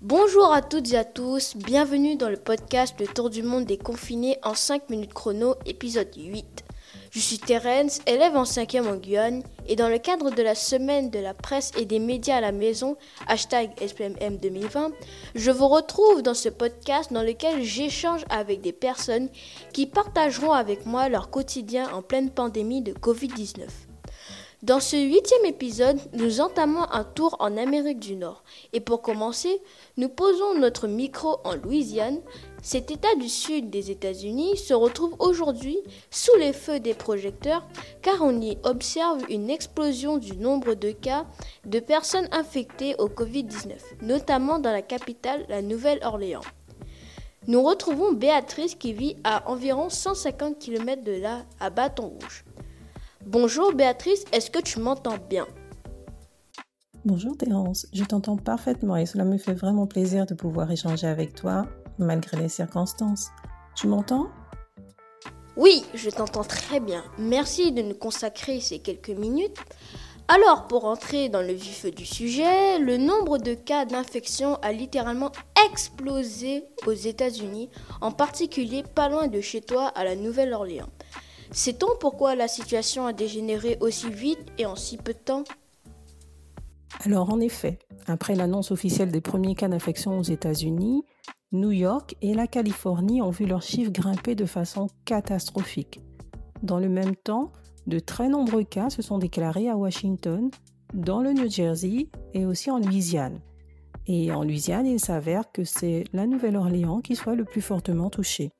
Bonjour à toutes et à tous, bienvenue dans le podcast Le Tour du Monde des confinés en 5 minutes chrono, épisode 8. Je suis Terence, élève en 5e en Guyane, et dans le cadre de la semaine de la presse et des médias à la maison, hashtag SPMM 2020, je vous retrouve dans ce podcast dans lequel j'échange avec des personnes qui partageront avec moi leur quotidien en pleine pandémie de Covid-19. Dans ce huitième épisode, nous entamons un tour en Amérique du Nord. Et pour commencer, nous posons notre micro en Louisiane. Cet État du sud des États-Unis se retrouve aujourd'hui sous les feux des projecteurs car on y observe une explosion du nombre de cas de personnes infectées au Covid-19, notamment dans la capitale, la Nouvelle-Orléans. Nous retrouvons Béatrice qui vit à environ 150 km de là, à Bâton Rouge. Bonjour Béatrice, est-ce que tu m'entends bien? Bonjour Thérence, je t'entends parfaitement et cela me fait vraiment plaisir de pouvoir échanger avec toi malgré les circonstances. Tu m'entends? Oui, je t'entends très bien. Merci de nous consacrer ces quelques minutes. Alors, pour entrer dans le vif du sujet, le nombre de cas d'infection a littéralement explosé aux États-Unis, en particulier pas loin de chez toi à la Nouvelle-Orléans. Sait-on pourquoi la situation a dégénéré aussi vite et en si peu de temps Alors en effet, après l'annonce officielle des premiers cas d'infection aux États-Unis, New York et la Californie ont vu leurs chiffres grimper de façon catastrophique. Dans le même temps, de très nombreux cas se sont déclarés à Washington, dans le New Jersey et aussi en Louisiane. Et en Louisiane, il s'avère que c'est la Nouvelle-Orléans qui soit le plus fortement touchée.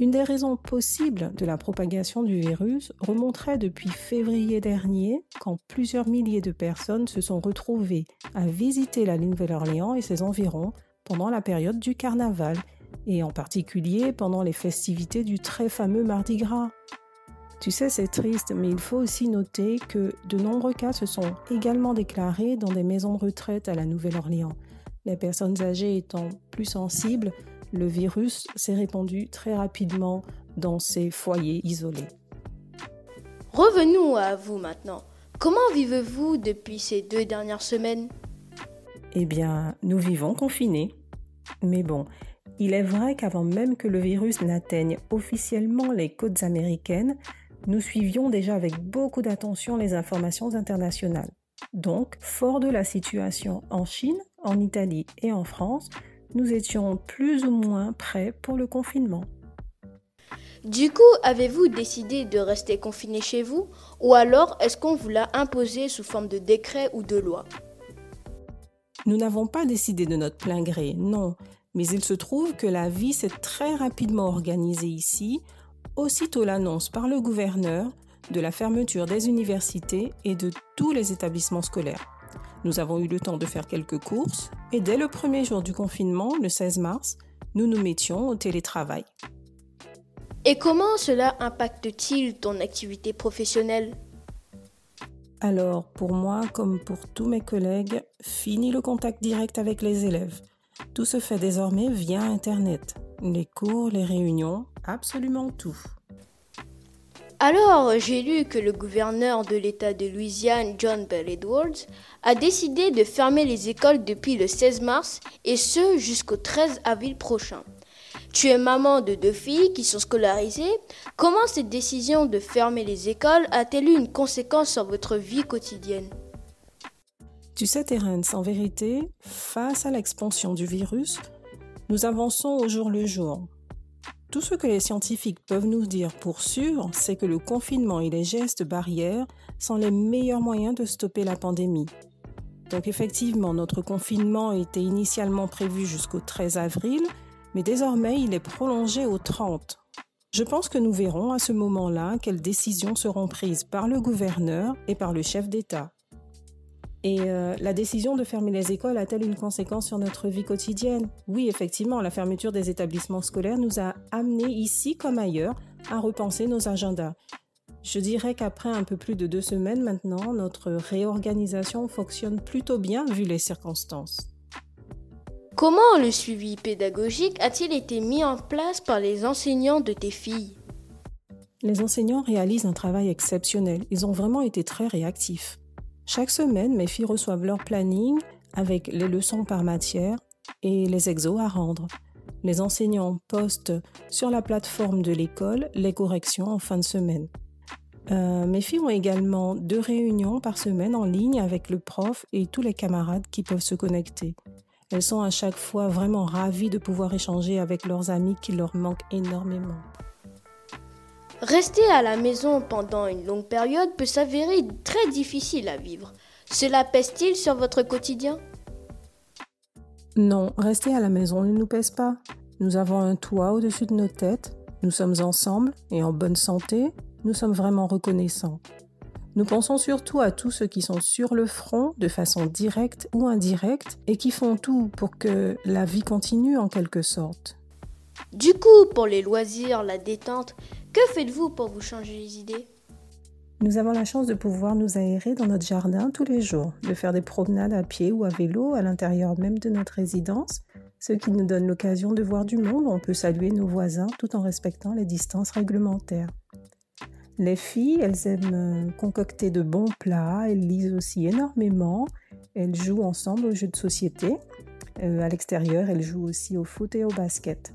Une des raisons possibles de la propagation du virus remonterait depuis février dernier, quand plusieurs milliers de personnes se sont retrouvées à visiter la Nouvelle-Orléans et ses environs pendant la période du carnaval, et en particulier pendant les festivités du très fameux Mardi Gras. Tu sais, c'est triste, mais il faut aussi noter que de nombreux cas se sont également déclarés dans des maisons de retraite à la Nouvelle-Orléans. Les personnes âgées étant plus sensibles le virus s'est répandu très rapidement dans ces foyers isolés. Revenons à vous maintenant. Comment vivez-vous depuis ces deux dernières semaines? Eh bien, nous vivons confinés. Mais bon, il est vrai qu'avant même que le virus n'atteigne officiellement les côtes américaines, nous suivions déjà avec beaucoup d'attention les informations internationales. Donc, fort de la situation en Chine, en Italie et en France, nous étions plus ou moins prêts pour le confinement. Du coup, avez-vous décidé de rester confiné chez vous ou alors est-ce qu'on vous l'a imposé sous forme de décret ou de loi? Nous n'avons pas décidé de notre plein gré, non, mais il se trouve que la vie s'est très rapidement organisée ici, aussitôt l'annonce par le gouverneur de la fermeture des universités et de tous les établissements scolaires. Nous avons eu le temps de faire quelques courses et dès le premier jour du confinement, le 16 mars, nous nous mettions au télétravail. Et comment cela impacte-t-il ton activité professionnelle? Alors, pour moi, comme pour tous mes collègues, fini le contact direct avec les élèves. Tout se fait désormais via Internet. Les cours, les réunions, absolument tout. Alors, j'ai lu que le gouverneur de l'État de Louisiane, John Bell Edwards, a décidé de fermer les écoles depuis le 16 mars et ce jusqu'au 13 avril prochain. Tu es maman de deux filles qui sont scolarisées. Comment cette décision de fermer les écoles a-t-elle eu une conséquence sur votre vie quotidienne? Tu sais, Terence, en vérité, face à l'expansion du virus, nous avançons au jour le jour. Tout ce que les scientifiques peuvent nous dire pour sûr, c'est que le confinement et les gestes barrières sont les meilleurs moyens de stopper la pandémie. Donc effectivement, notre confinement était initialement prévu jusqu'au 13 avril, mais désormais il est prolongé au 30. Je pense que nous verrons à ce moment-là quelles décisions seront prises par le gouverneur et par le chef d'État. Et euh, la décision de fermer les écoles a-t-elle une conséquence sur notre vie quotidienne? Oui, effectivement, la fermeture des établissements scolaires nous a amenés ici comme ailleurs à repenser nos agendas. Je dirais qu'après un peu plus de deux semaines maintenant, notre réorganisation fonctionne plutôt bien vu les circonstances. Comment le suivi pédagogique a-t-il été mis en place par les enseignants de tes filles? Les enseignants réalisent un travail exceptionnel. Ils ont vraiment été très réactifs. Chaque semaine, mes filles reçoivent leur planning avec les leçons par matière et les exos à rendre. Les enseignants postent sur la plateforme de l'école les corrections en fin de semaine. Euh, mes filles ont également deux réunions par semaine en ligne avec le prof et tous les camarades qui peuvent se connecter. Elles sont à chaque fois vraiment ravies de pouvoir échanger avec leurs amis qui leur manquent énormément. Rester à la maison pendant une longue période peut s'avérer très difficile à vivre. Cela pèse-t-il sur votre quotidien? Non, rester à la maison ne nous pèse pas. Nous avons un toit au-dessus de nos têtes, nous sommes ensemble et en bonne santé, nous sommes vraiment reconnaissants. Nous pensons surtout à tous ceux qui sont sur le front de façon directe ou indirecte et qui font tout pour que la vie continue en quelque sorte. Du coup, pour les loisirs, la détente, que faites-vous pour vous changer les idées? Nous avons la chance de pouvoir nous aérer dans notre jardin tous les jours, de faire des promenades à pied ou à vélo à l'intérieur même de notre résidence, ce qui nous donne l'occasion de voir du monde. On peut saluer nos voisins tout en respectant les distances réglementaires. Les filles, elles aiment euh, concocter de bons plats, elles lisent aussi énormément, elles jouent ensemble aux jeux de société. Euh, à l'extérieur, elles jouent aussi au foot et au basket.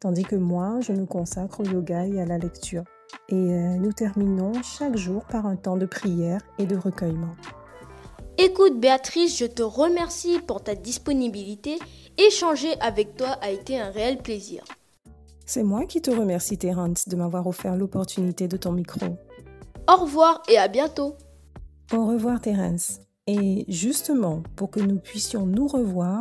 Tandis que moi, je me consacre au yoga et à la lecture. Et euh, nous terminons chaque jour par un temps de prière et de recueillement. Écoute Béatrice, je te remercie pour ta disponibilité. Échanger avec toi a été un réel plaisir. C'est moi qui te remercie, Terence, de m'avoir offert l'opportunité de ton micro. Au revoir et à bientôt. Au revoir, Terence. Et justement, pour que nous puissions nous revoir,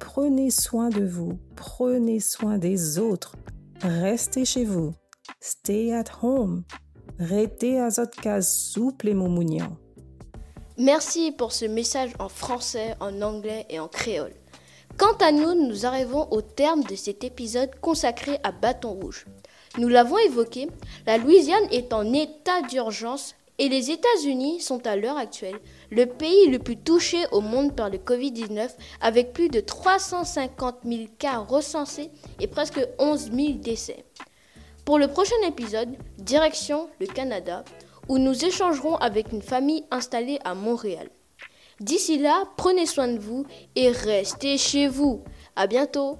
prenez soin de vous, prenez soin des autres, restez chez vous, stay at home, restez à votre case souple et moumougnant. Merci pour ce message en français, en anglais et en créole. Quant à nous, nous arrivons au terme de cet épisode consacré à Bâton Rouge. Nous l'avons évoqué, la Louisiane est en état d'urgence et les États-Unis sont à l'heure actuelle le pays le plus touché au monde par le Covid-19 avec plus de 350 000 cas recensés et presque 11 000 décès. Pour le prochain épisode, direction le Canada, où nous échangerons avec une famille installée à Montréal. D'ici là, prenez soin de vous et restez chez vous. À bientôt.